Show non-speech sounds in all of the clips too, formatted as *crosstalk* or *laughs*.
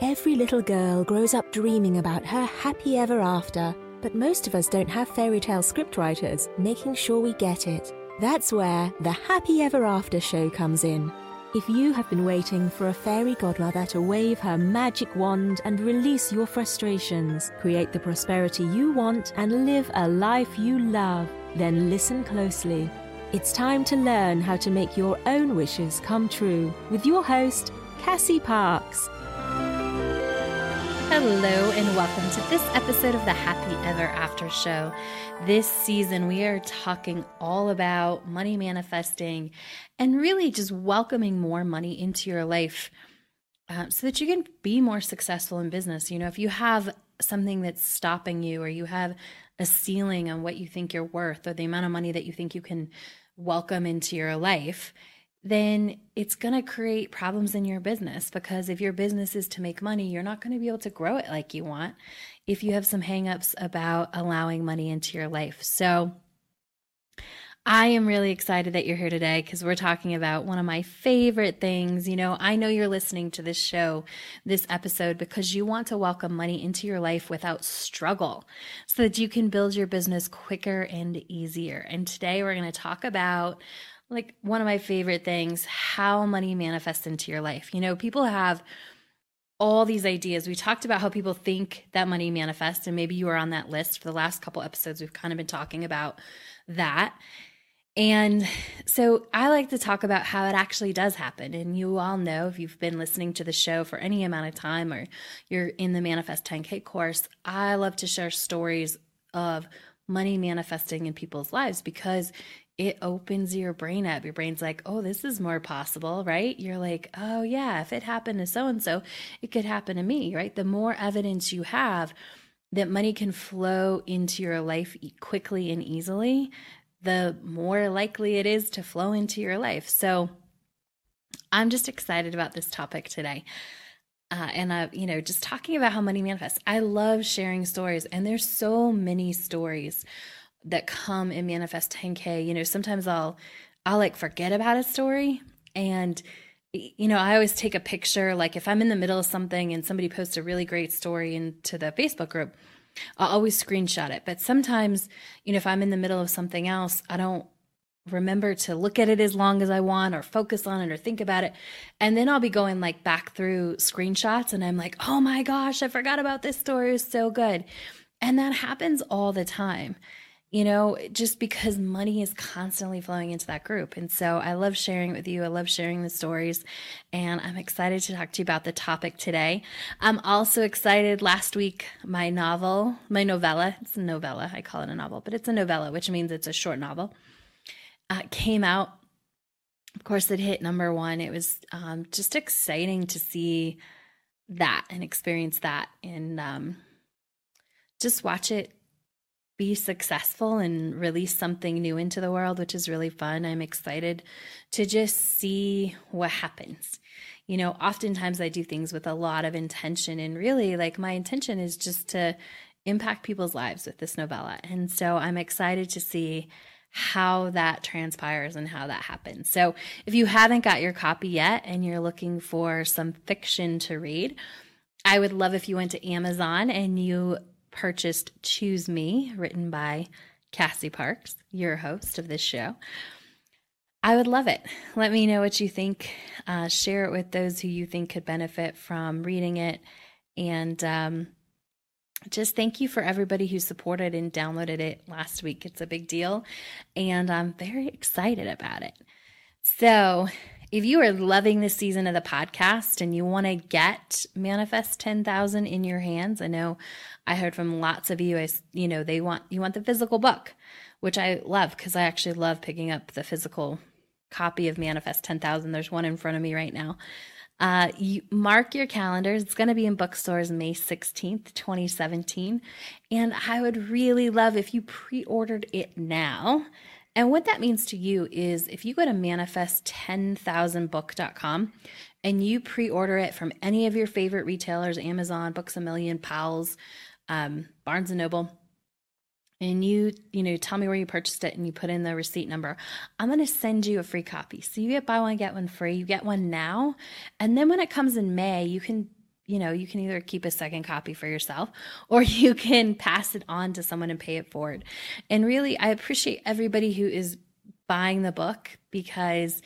Every little girl grows up dreaming about her happy ever after, but most of us don't have fairy tale scriptwriters making sure we get it. That's where the Happy Ever After show comes in. If you have been waiting for a fairy godmother to wave her magic wand and release your frustrations, create the prosperity you want, and live a life you love, then listen closely. It's time to learn how to make your own wishes come true with your host, Cassie Parks. Hello, and welcome to this episode of the Happy Ever After Show. This season, we are talking all about money manifesting and really just welcoming more money into your life uh, so that you can be more successful in business. You know, if you have something that's stopping you, or you have a ceiling on what you think you're worth, or the amount of money that you think you can welcome into your life, then it's going to create problems in your business because if your business is to make money, you're not going to be able to grow it like you want if you have some hangups about allowing money into your life. So, I am really excited that you're here today because we're talking about one of my favorite things. You know, I know you're listening to this show, this episode, because you want to welcome money into your life without struggle so that you can build your business quicker and easier. And today we're going to talk about like one of my favorite things how money manifests into your life. You know, people have all these ideas. We talked about how people think that money manifests, and maybe you are on that list for the last couple episodes. We've kind of been talking about that. And so I like to talk about how it actually does happen. And you all know if you've been listening to the show for any amount of time or you're in the Manifest 10K course, I love to share stories of money manifesting in people's lives because it opens your brain up. Your brain's like, oh, this is more possible, right? You're like, oh, yeah, if it happened to so and so, it could happen to me, right? The more evidence you have that money can flow into your life quickly and easily, the more likely it is to flow into your life. So I'm just excited about this topic today. Uh, and uh, you know, just talking about how money manifests. I love sharing stories, and there's so many stories that come in manifest 10k you know sometimes i'll i'll like forget about a story. And you know i always take a picture like if i'm in the middle of something and somebody posts a really great story into the facebook group i'll always screenshot it. But sometimes you know if i'm in the middle of something else i don't remember to look at it as long as i want or focus on it or think about it. And then i'll be going like back through screenshots and i'm like oh my gosh i forgot about this story. It's so good. And that happens all the time you know, just because money is constantly flowing into that group. And so I love sharing it with you. I love sharing the stories. And I'm excited to talk to you about the topic today. I'm also excited. Last week, my novel, my novella, it's a novella. I call it a novel, but it's a novella, which means it's a short novel, uh, came out. Of course, it hit number one. It was um, just exciting to see that and experience that and um, just watch it be successful and release something new into the world, which is really fun. I'm excited to just see what happens. You know, oftentimes I do things with a lot of intention, and really, like, my intention is just to impact people's lives with this novella. And so I'm excited to see how that transpires and how that happens. So if you haven't got your copy yet and you're looking for some fiction to read, I would love if you went to Amazon and you purchased Choose Me, written by Cassie Parks, your host of this show. I would love it. Let me know what you think. Uh, share it with those who you think could benefit from reading it. And um, just thank you for everybody who supported and downloaded it last week. It's a big deal. And I'm very excited about it. So, if you are loving this season of the podcast and you want to get Manifest 10,000 in your hands, I know I heard from lots of you, I, you know, they want, you want the physical book, which I love because I actually love picking up the physical copy of Manifest 10,000. There's one in front of me right now. Uh, you mark your calendars. It's going to be in bookstores May 16th, 2017. And I would really love if you pre ordered it now and what that means to you is if you go to manifest10000book.com and you pre order it from any of your favorite retailers Amazon, Books a Million, Powell's, um, Barnes and Noble, and you you know tell me where you purchased it and you put in the receipt number i'm going to send you a free copy. So you get buy one get one free. You get one now. And then when it comes in may you can you know, you can either keep a second copy for yourself *laughs* or you can pass it on to someone and pay it forward. And really, I appreciate everybody who is buying the book because,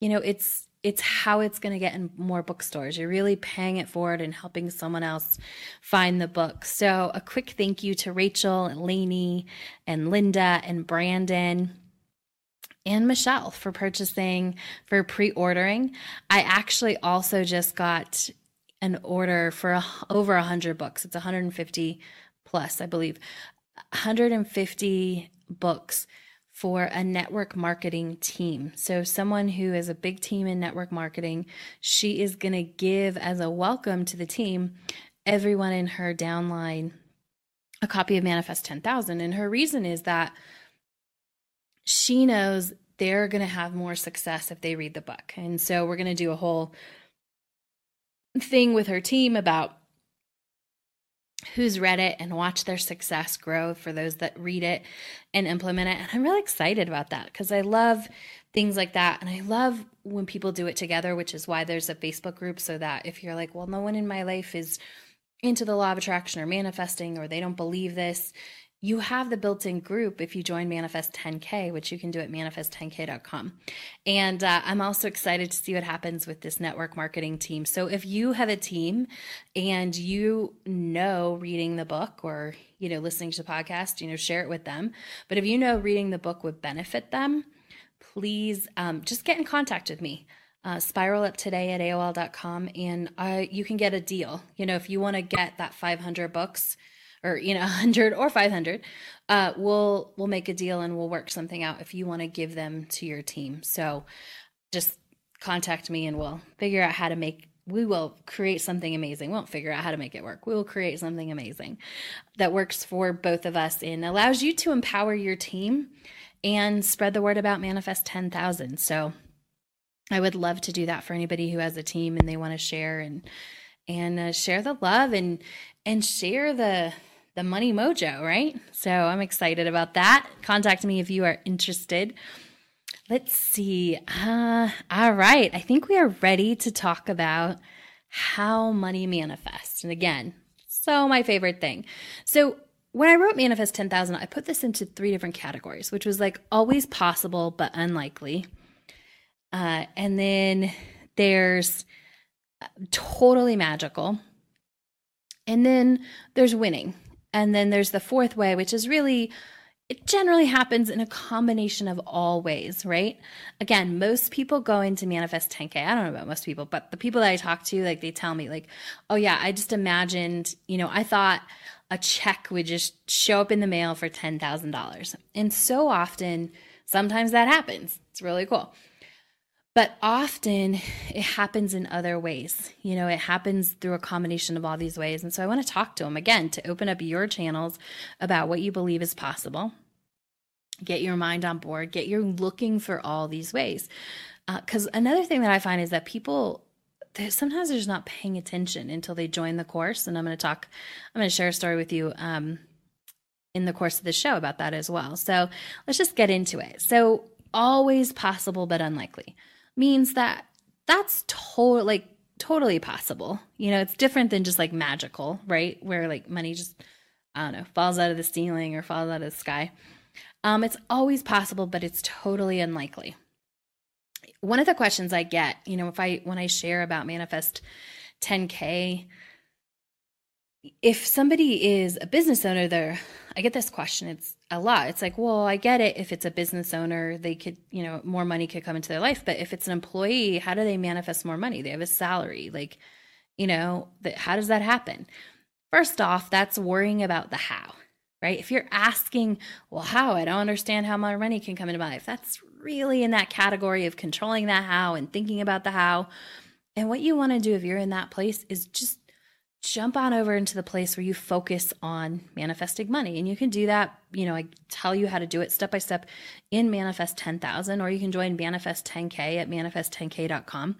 you know, it's, it's how it's going to get in more bookstores. You're really paying it forward and helping someone else find the book. So, a quick thank you to Rachel and Lainey and Linda and Brandon and Michelle for purchasing, for pre ordering. I actually also just got an order for a, over 100 books. It's 150 plus, I believe. 150 books for a network marketing team. So, someone who is a big team in network marketing, she is going to give as a welcome to the team everyone in her downline a copy of Manifest 10,000. And her reason is that she knows they're going to have more success if they read the book. And so, we're going to do a whole thing with her team about who's read it and watch their success grow for those that read it and implement it. And I'm really excited about that because I love things like that. And I love when people do it together, which is why there's a Facebook group so that if you're like, well, no one in my life is into the law of attraction or manifesting or they don't believe this, you have the built in group if you join Manifest 10K, which you can do at manifest10k.com. And uh, I'm also excited to see what happens with this network marketing team. So if you have a team and you know reading the book or, you know, listening to the podcast, you know, share it with them. But if you know reading the book would benefit them, please um, just get in contact with me. Uh, spiral up today at AOL.com and uh, you can get a deal. You know, if you want to get that 500 books, or you know *laughs* 100 or 500 uh, we'll we'll make a deal and we'll work something out if you want to give them to your team so just contact me and we'll figure out how to make we will create something amazing. We won't figure out how to make it work. We will create something amazing that works for both of us and allows you to empower your team and spread the word about Manifest 10,000. So I would love to do that for anybody who has a team and they want to share and and uh, share the love and and share the the money mojo, right? So I'm excited about that. Contact me if you are interested. Let's see. Uh, all right. I think we are ready to talk about how money manifests. And again, so my favorite thing. So when I wrote Manifest 10,000, I put this into three different categories, which was like always possible but unlikely. Uh, and then there's totally magical, and then there's winning. And then there's the fourth way, which is really, it generally happens in a combination of all ways, right? Again, most people go into Manifest 10K. I don't know about most people, but the people that I talk to, like, they tell me, like, oh, yeah, I just imagined, you know, I thought a check would just show up in the mail for $10,000. And so often, sometimes that happens. It's really cool. But often it happens in other ways. You know, it happens through a combination of all these ways. And so I want to talk to them again to open up your channels about what you believe is possible. Get your mind on board, get you looking for all these ways. Because uh, another thing that I find is that people sometimes they're just not paying attention until they join the course. And I'm going to talk, I'm going to share a story with you um, in the course of the show about that as well. So let's just get into it. So, always possible, but unlikely means that that's total like totally possible. You know, it's different than just like magical, right? Where like money just I don't know, falls out of the ceiling or falls out of the sky. Um, it's always possible, but it's totally unlikely. One of the questions I get, you know, if I when I share about manifest 10k, if somebody is a business owner, there I get this question. It's a lot. It's like, well, I get it. If it's a business owner, they could, you know, more money could come into their life. But if it's an employee, how do they manifest more money? They have a salary. Like, you know, that how does that happen? First off, that's worrying about the how, right? If you're asking, well, how? I don't understand how more money can come into my life. That's really in that category of controlling that how and thinking about the how. And what you want to do if you're in that place is just jump on over into the place where you focus on manifesting money. And you can do that, you know, I tell you how to do it step by step in Manifest 10,000, or you can join Manifest 10K at manifest10k.com.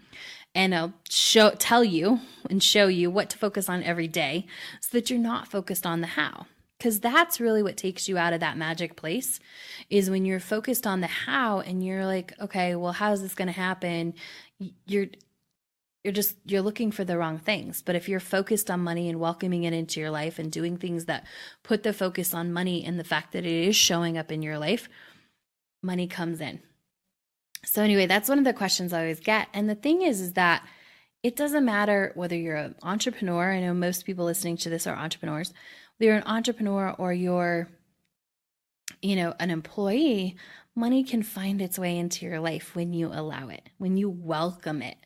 And I'll show, tell you and show you what to focus on every day so that you're not focused on the how. Because that's really what takes you out of that magic place is when you're focused on the how and you're like, okay, well, how's this going to happen? You're you're just you're looking for the wrong things. But if you're focused on money and welcoming it into your life and doing things that put the focus on money and the fact that it is showing up in your life money comes in. So anyway that's one of the questions i always get. And the thing is is that it doesn't matter whether you're an entrepreneur. I know most people listening to this are entrepreneurs. Whether you're an entrepreneur or you're you know an employee money can find its way into your life when you allow it when you welcome it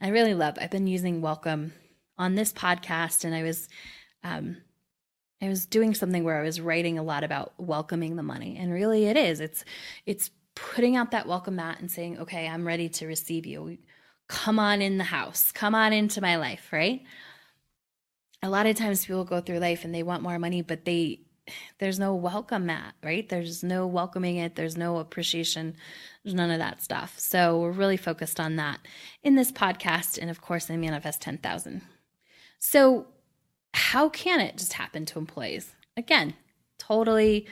I really love. I've been using welcome on this podcast, and I was, um, I was doing something where I was writing a lot about welcoming the money, and really, it is. It's, it's putting out that welcome mat and saying, "Okay, I'm ready to receive you. Come on in the house. Come on into my life." Right. A lot of times, people go through life and they want more money, but they there's no welcome mat, right? There's no welcoming it, there's no appreciation, there's none of that stuff. So we're really focused on that in this podcast and of course in Manifest 10,000. So how can it just happen to employees? Again, totally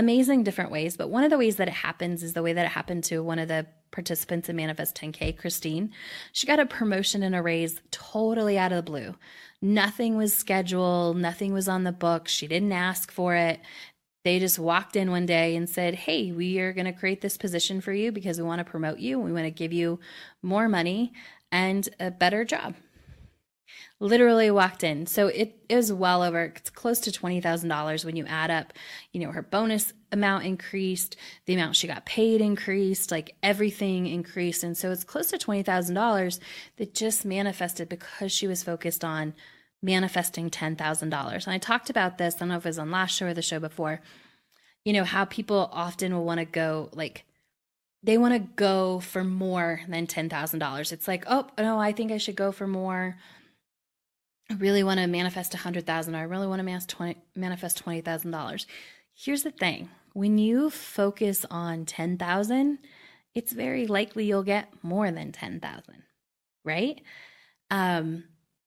amazing different ways, but one of the ways that it happens is the way that it happened to one of the participants in Manifest 10K, Christine. She got a promotion and a raise totally out of the blue. Nothing was scheduled, nothing was on the book. She didn't ask for it. They just walked in one day and said, Hey, we are going to create this position for you because we want to promote you. We want to give you more money and a better job literally walked in. So it is well over, it's close to $20,000 when you add up, you know, her bonus amount increased, the amount she got paid increased, like everything increased. And so it's close to $20,000 that just manifested because she was focused on manifesting $10,000. And I talked about this, I don't know if it was on last show or the show before, you know, how people often will want to go like, they want to go for more than $10,000. It's like, oh, no, I think I should go for more I really want to manifest a hundred thousand. I really want to manifest twenty manifest twenty thousand dollars. Here's the thing: when you focus on ten thousand, it's very likely you'll get more than ten thousand, right? Um,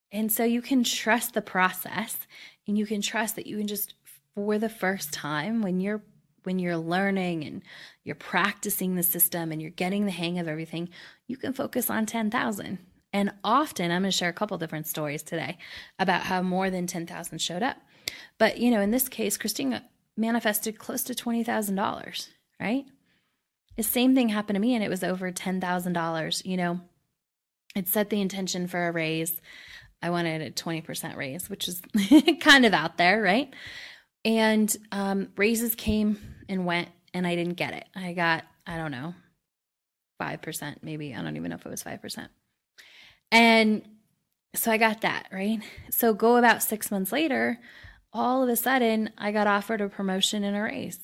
and so you can trust the process, and you can trust that you can just for the first time when you're when you're learning and you're practicing the system and you're getting the hang of everything, you can focus on 10,000 and often, I'm going to share a couple different stories today about how more than 10,000 showed up. But, you know, in this case, Christina manifested close to $20,000, right? The same thing happened to me, and it was over $10,000. You know, it set the intention for a raise. I wanted a 20% raise, which is *laughs* kind of out there, right? And um, raises came and went, and I didn't get it. I got, I don't know, 5%, maybe. I don't even know if it was 5%. And so I got that, right? So go about six months later, all of a sudden I got offered a promotion and a raise,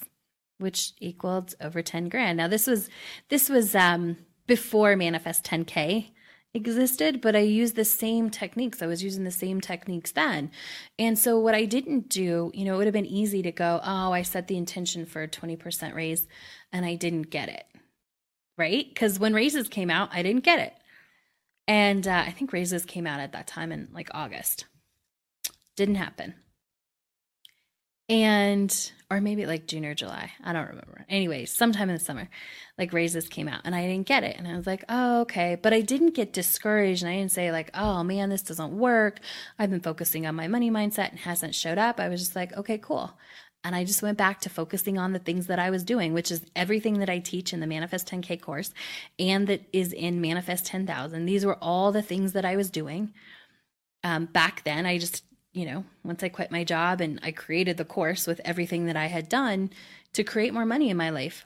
which equaled over 10 grand. Now this was this was um before Manifest 10K existed, but I used the same techniques. I was using the same techniques then. And so what I didn't do, you know, it would have been easy to go, oh, I set the intention for a 20% raise and I didn't get it. Right? Because when raises came out, I didn't get it. And uh, I think Raises came out at that time in like August. Didn't happen. And, or maybe like June or July. I don't remember. Anyway, sometime in the summer, like Raises came out and I didn't get it. And I was like, oh, okay. But I didn't get discouraged and I didn't say, like, oh man, this doesn't work. I've been focusing on my money mindset and hasn't showed up. I was just like, okay, cool. And I just went back to focusing on the things that I was doing, which is everything that I teach in the Manifest 10K course and that is in Manifest 10,000. These were all the things that I was doing. Um, back then, I just, you know, once I quit my job and I created the course with everything that I had done to create more money in my life.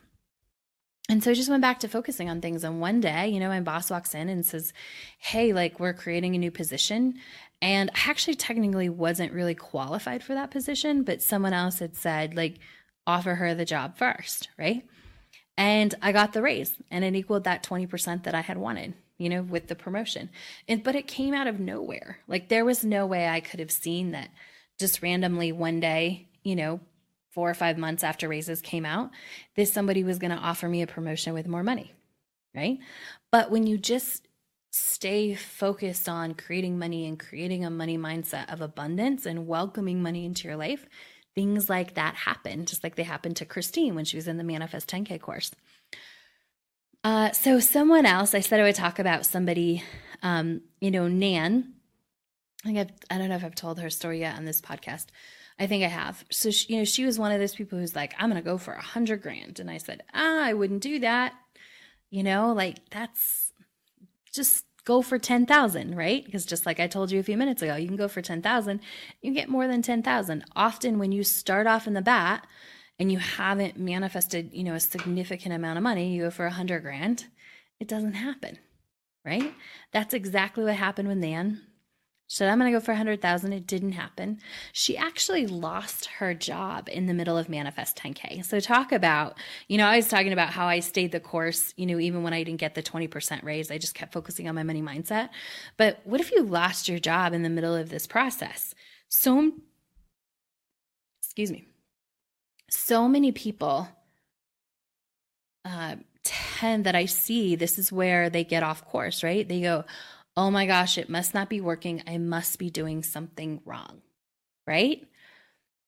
And so I just went back to focusing on things. And one day, you know, my boss walks in and says, Hey, like we're creating a new position. And I actually technically wasn't really qualified for that position, but someone else had said, like, offer her the job first, right? And I got the raise and it equaled that 20% that I had wanted, you know, with the promotion. And but it came out of nowhere. Like there was no way I could have seen that just randomly one day, you know, four or five months after raises came out, this somebody was going to offer me a promotion with more money, right? But when you just stay focused on creating money and creating a money mindset of abundance and welcoming money into your life, things like that happen, just like they happened to Christine when she was in the Manifest 10K course. Uh, so, someone else, I said I would talk about somebody Um, you know, Nan, I think I've, I don't know if I've told her story yet on this podcast. I think I have. So, she, you know, she was one of those people who's like, I'm going to go for a hundred grand. And I said, ah, I wouldn't do that. You know, like that's just go for 10,000, right? Because just like I told you a few minutes ago, you can go for 10,000, you get more than 10,000. Often when you start off in the bat and you haven't manifested, you know, a significant amount of money, you go for a 100 grand, it doesn't happen, right? That's exactly what happened with Nan said, I'm going to go for 100,000. It didn't happen. She actually lost her job in the middle of Manifest 10K. So, talk about, you know, I was talking about how I stayed the course, you know, even when I didn't get the 20% raise, I just kept focusing on my money mindset. But what if you lost your job in the middle of this process? So, excuse me, so many people uh, tend that I see, this is where they get off course, right? They go, oh my gosh, it must not be working. I must be doing something wrong. Right.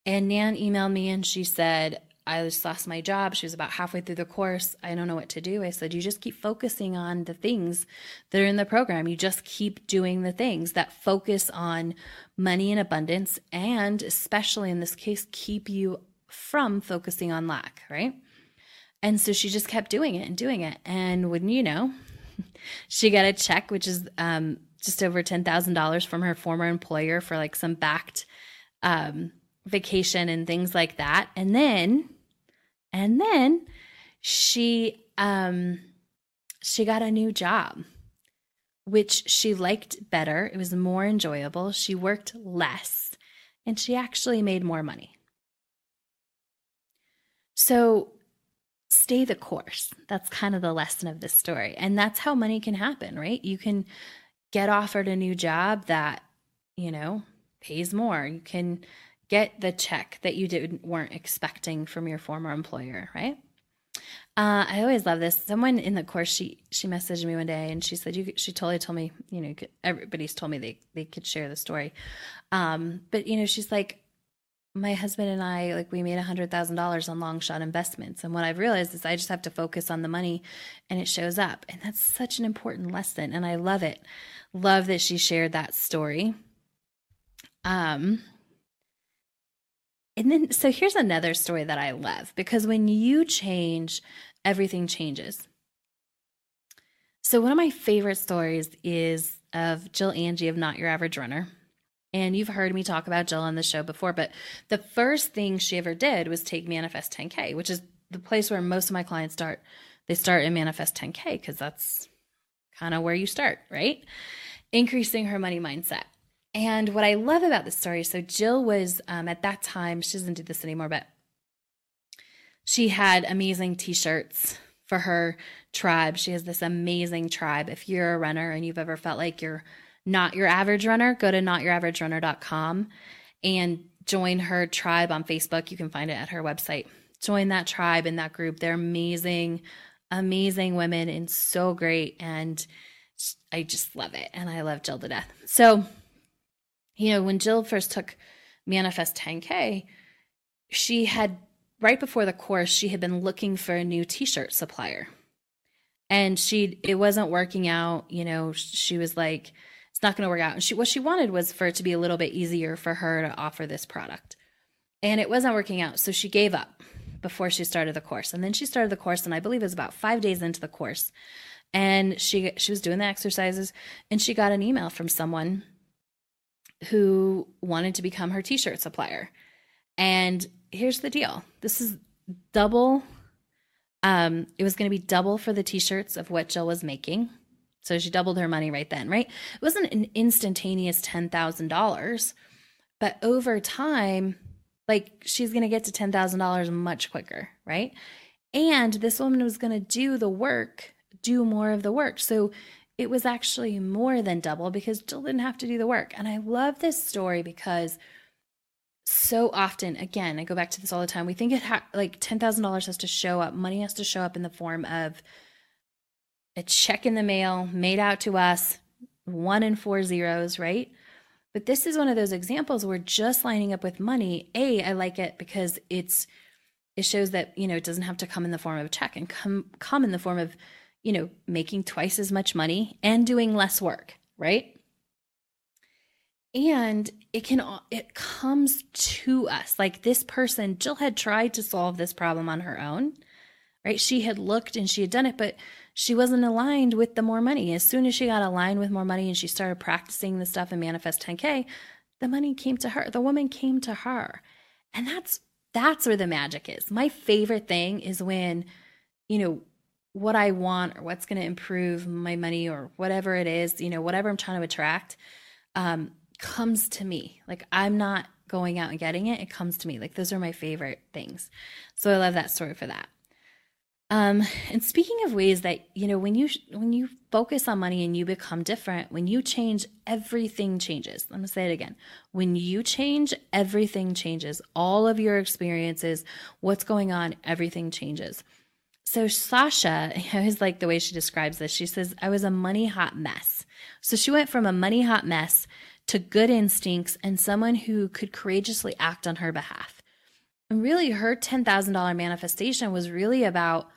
And Nan emailed me and she said, I just lost my job. She was about halfway through the course. I don't know what to do. I said, You just keep focusing on the things that are in the program. You just keep doing the things that focus on money and abundance, and especially in this case, keep you from focusing on lack, right? And so she just kept doing it and doing it. And wouldn't you know, *laughs* she got a check, which is um, just over $10,000 from her former employer for like some backed um, vacation and things like that. And then, and then she, um, she got a new job, which she liked better. It was more enjoyable. She worked less and she actually made more money. So stay the course. That's kind of the lesson of this story. And that's how money can happen, right? You can get offered a new job that, you know, pays more. You can get the check that you didn't weren't expecting from your former employer, right? Uh, I always love this. Someone in the course she she messaged me one day and she said you she totally told me you know everybody's told me they they could share the story, um, but you know she's like my husband and I, like, we made a $100,000 on long shot investments. And what I've realized is I just have to focus on the money and it shows up. And that's such an important lesson. And I love it. Love that she shared that story. Um, and then, so here's another story that I love because when you change, everything changes. So, one of my favorite stories is of Jill Angie of Not Your Average Runner. And you've heard me talk about Jill on the show before, but the first thing she ever did was take Manifest 10K, which is the place where most of my clients start. They start in Manifest 10K because that's kind of where you start, right? Increasing her money mindset. And what I love about this story, so Jill was um, at that time, she doesn't do this anymore, but she had amazing t shirts for her tribe. She has this amazing tribe. If you're a runner and you've ever felt like you're not Your Average Runner, go to notyouraveragerunner.com and join her tribe on Facebook. You can find it at her website. Join that tribe and that group. They're amazing, amazing women and so great. And I just love it. And I love Jill to death. So, you know, when Jill first took Manifest 10K, she had right before the course, she had been looking for a new t shirt supplier. And she, it wasn't working out. You know, she was like, it's not going to work out. And she, what she wanted was for it to be a little bit easier for her to offer this product. And it wasn't working out. So she gave up before she started the course. And then she started the course, and I believe it was about five days into the course. And she she was doing the exercises, and she got an email from someone who wanted to become her t-shirt supplier. And here's the deal: this is double. Um, it was going to be double for the t-shirts of what Jill was making so she doubled her money right then, right? It wasn't an instantaneous $10,000, but over time, like she's going to get to $10,000 much quicker, right? And this woman was going to do the work, do more of the work. So it was actually more than double because Jill didn't have to do the work. And I love this story because so often, again, I go back to this all the time. We think it ha- like $10,000 has to show up, money has to show up in the form of a check in the mail made out to us, one and four zeros, right? But this is one of those examples where just lining up with money, A, I like it because it's it shows that, you know, it doesn't have to come in the form of a check and come come in the form of, you know, making twice as much money and doing less work. right? And it can it comes to us. Like this person, Jill had tried to solve this problem on her own. Right? She had looked and she had done it, but she wasn't aligned with the more money. As soon as she got aligned with more money and she started practicing the stuff in Manifest 10K, the money came to her. The woman came to her. And that's that's where the magic is. My favorite thing is when, you know, what I want or what's going to improve my money or whatever it is, you know, whatever I'm trying to attract, um, comes to me. Like I'm not going out and getting it, it comes to me. Like those are my favorite things. So I love that story for that. Um, and speaking of ways that you know, when you when you focus on money and you become different, when you change, everything changes. Let me say it again. When you change, everything changes. All of your experiences, what's going on, everything changes. So Sasha, *laughs* is like the way she describes this. She says, "I was a money hot mess." So she went from a money hot mess to good instincts and someone who could courageously act on her behalf. And really, her $10,000 manifestation was really about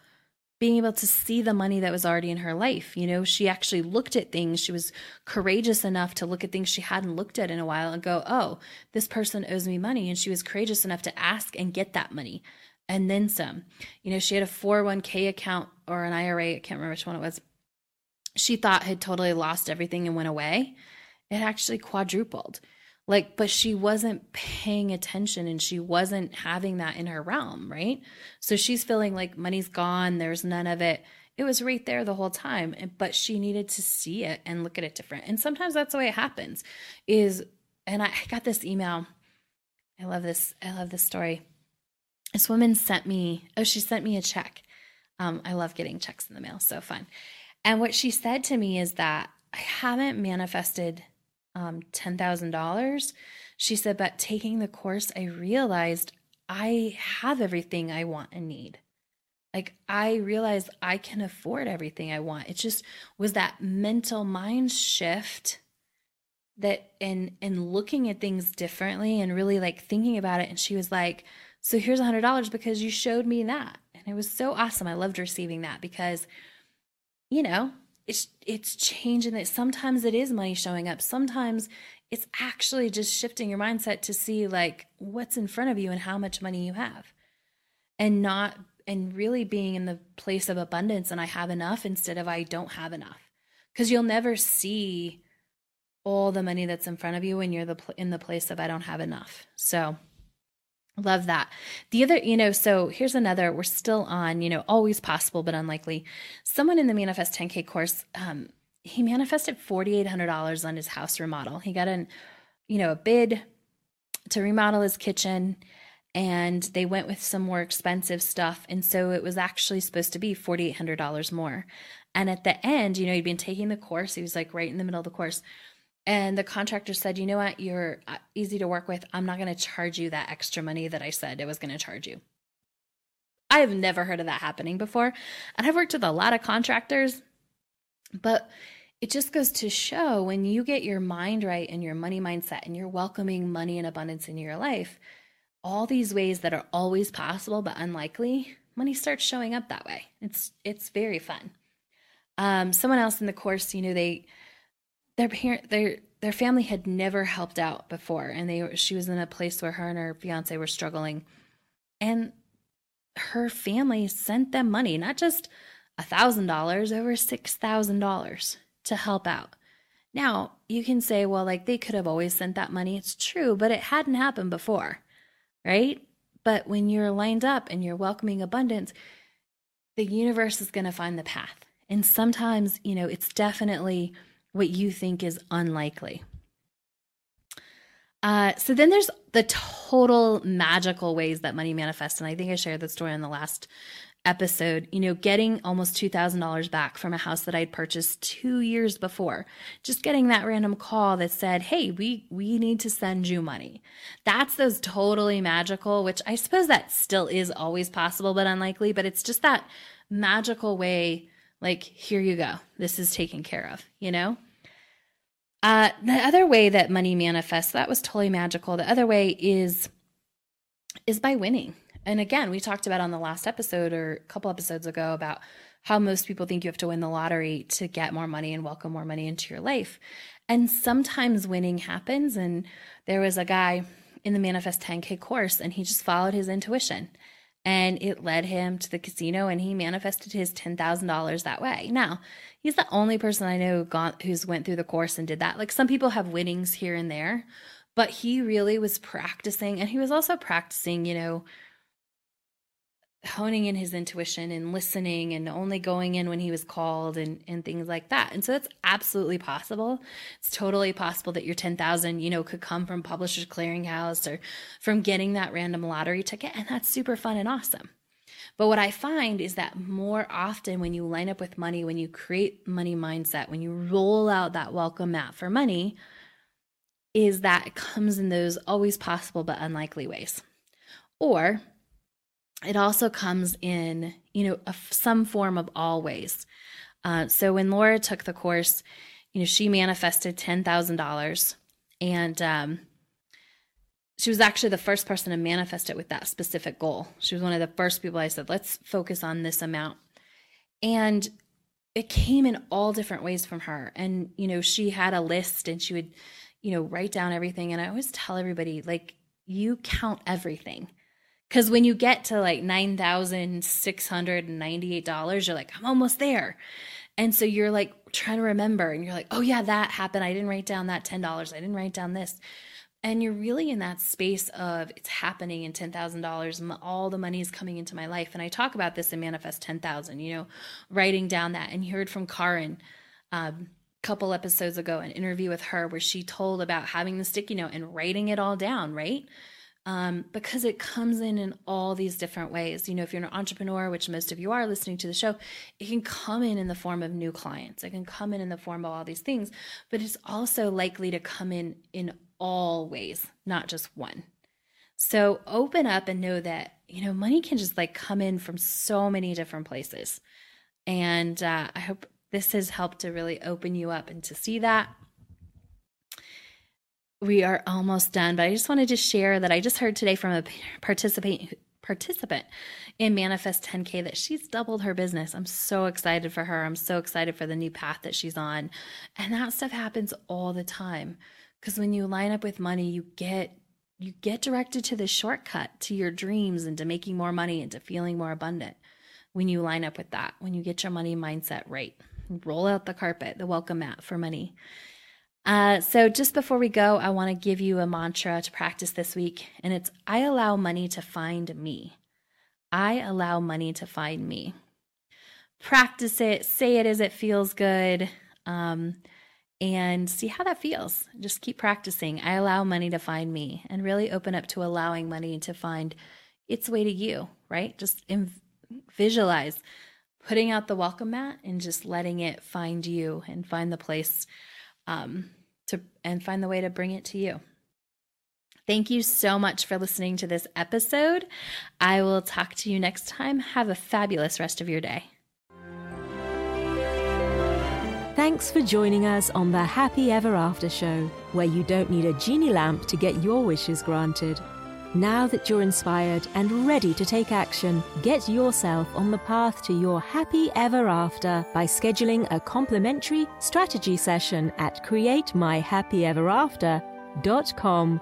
being able to see the money that was already in her life. You know, she actually looked at things. She was courageous enough to look at things she hadn't looked at in a while and go, oh, this person owes me money. And she was courageous enough to ask and get that money and then some. You know, she had a 401k account or an IRA, I can't remember which one it was. She thought had totally lost everything and went away. It actually quadrupled like but she wasn't paying attention and she wasn't having that in her realm right? So she's feeling like money's gone there's none of it. It was right there the whole time but she needed to see it and look at it different. And sometimes that's the way it happens is and i got this email. I love this i love this story. This woman sent me oh she sent me a check. Um, i love getting checks in the mail so fun. And what she said to me is that i haven't manifested um, $10,000. She said, but taking the course, I realized I have everything I want and need. Like I realized I can afford everything I want. It just was that mental mind shift that and and looking at things differently and really like thinking about it and she was like so here's a hundred dollars because you showed me that and it was so awesome i loved receiving that because you know it's it's changing that sometimes it is money showing up. Sometimes it's actually just shifting your mindset to see like what's in front of you and how much money you have. And not and really being in the place of abundance and i have enough instead of i don't have enough. Because you'll never see all the money that's in front of you when you're the in the place of i don't have enough. So Love that. The other, you know, so here's another, we're still on, you know, always possible but unlikely. Someone in the Manifest 10K course, um, he manifested $4,800 on his house remodel. He got an, you know, a bid to remodel his kitchen and they went with some more expensive stuff. And so it was actually supposed to be $4,800 more. And at the end, you know, he'd been taking the course. He was like right in the middle of the course. And the contractor said, you know what, you're uh, easy to work with. I'm not going to charge you that extra money that I said I was going to charge you. I have never heard of that happening before. And I've worked with a lot of contractors, but it just goes to show when you get your mind right and your money mindset and you're welcoming money and abundance into your life, all these ways that are always possible but unlikely, money starts showing up that way. It's it's very fun. Um, someone else in the course, you know, they their parent their their family had never helped out before and they she was in a place where her and her fiance were struggling. And her family sent them money not just a thousand dollars over six thousand dollars to help out. Now you can say well like they could have always sent that money. It's true but it hadn't happened before right? But when you're lined up and you're welcoming abundance the universe is going to find the path. And sometimes you know it's definitely what you think is unlikely. Uh, so then there's the total magical ways that money manifests. And I think I shared the story in the last episode, you know, getting almost $2,000 back from a house that I'd purchased two years before. Just getting that random call that said, hey, we, we need to send you money. That's those totally magical, which I suppose that still is always possible, but unlikely, but it's just that magical way like, here you go. This is taken care of, you know? Uh, the other way that money manifests, that was totally magical. The other way is is by winning. And again, we talked about on the last episode or a couple episodes ago about how most people think you have to win the lottery to get more money and welcome more money into your life. And sometimes winning happens. And there was a guy in the Manifest 10K course, and he just followed his intuition. And it led him to the casino, and he manifested his $10,000 that way. Now, he's the only person I know gone, who's went through the course and did that. Like some people have winnings here and there, but he really was practicing, and he was also practicing, you know, honing in his intuition and listening and only going in when he was called and, and things like that. And so that's absolutely possible. It's totally possible that your 10,000, you know, could come from Publishers Clearinghouse or from getting that random lottery ticket. And that's super fun and awesome. But what I find is that more often when you line up with money, when you create money mindset, when you roll out that welcome mat for money, is that it comes in those always possible but unlikely ways. Or it also comes in, you know, a, some form of always. Uh, so when Laura took the course, you know, she manifested ten thousand dollars, and um, she was actually the first person to manifest it with that specific goal. She was one of the first people I said, "Let's focus on this amount," and it came in all different ways from her. And you know, she had a list, and she would, you know, write down everything. And I always tell everybody, like, you count everything because when you get to like $9,698, you're like, I'm almost there. And so you're like trying to remember and you're like, oh, yeah, that happened. I didn't write down that $10. I didn't write down this. And you're really in that space of it's happening in $10,000. All the money is coming into my life. And I talk about this in Manifest 10,000, you know, writing down that. And you heard from Karin um, a couple episodes ago, an interview with her where she told about having the sticky note and writing it all down, right? Um, because it comes in in all these different ways. You know, if you're an entrepreneur, which most of you are listening to the show, it can come in in the form of new clients. It can come in in the form of all these things, but it's also likely to come in in all ways, not just one. So open up and know that, you know, money can just like come in from so many different places. And uh, I hope this has helped to really open you up and to see that we are almost done, but I just wanted to share that I just heard today from a participant participant in Manifest 10K that she's doubled her business. I'm so excited for her. I'm so excited for the new path that she's on. And that stuff happens all the time because when you line up with money, you get you get directed to the shortcut to your dreams and to making more money and to feeling more abundant when you line up with that. When you get your money mindset right. Roll out the carpet, the welcome mat for money. Uh, so, just before we go, I want to give you a mantra to practice this week, and it's I allow money to find me. I allow money to find me. Practice it, say it as it feels good, um, and see how that feels. Just keep practicing. I allow money to find me, and really open up to allowing money to find its way to you, right? Just Im- visualize putting out the welcome mat and just letting it find you and find the place um, and find the way to bring it to you. Thank you so much for listening to this episode. I will talk to you next time. Have a fabulous rest of your day. Thanks for joining us on the Happy Ever After show, where you don't need a genie lamp to get your wishes granted. Now that you're inspired and ready to take action, get yourself on the path to your happy ever after by scheduling a complimentary strategy session at createmyhappyeverafter.com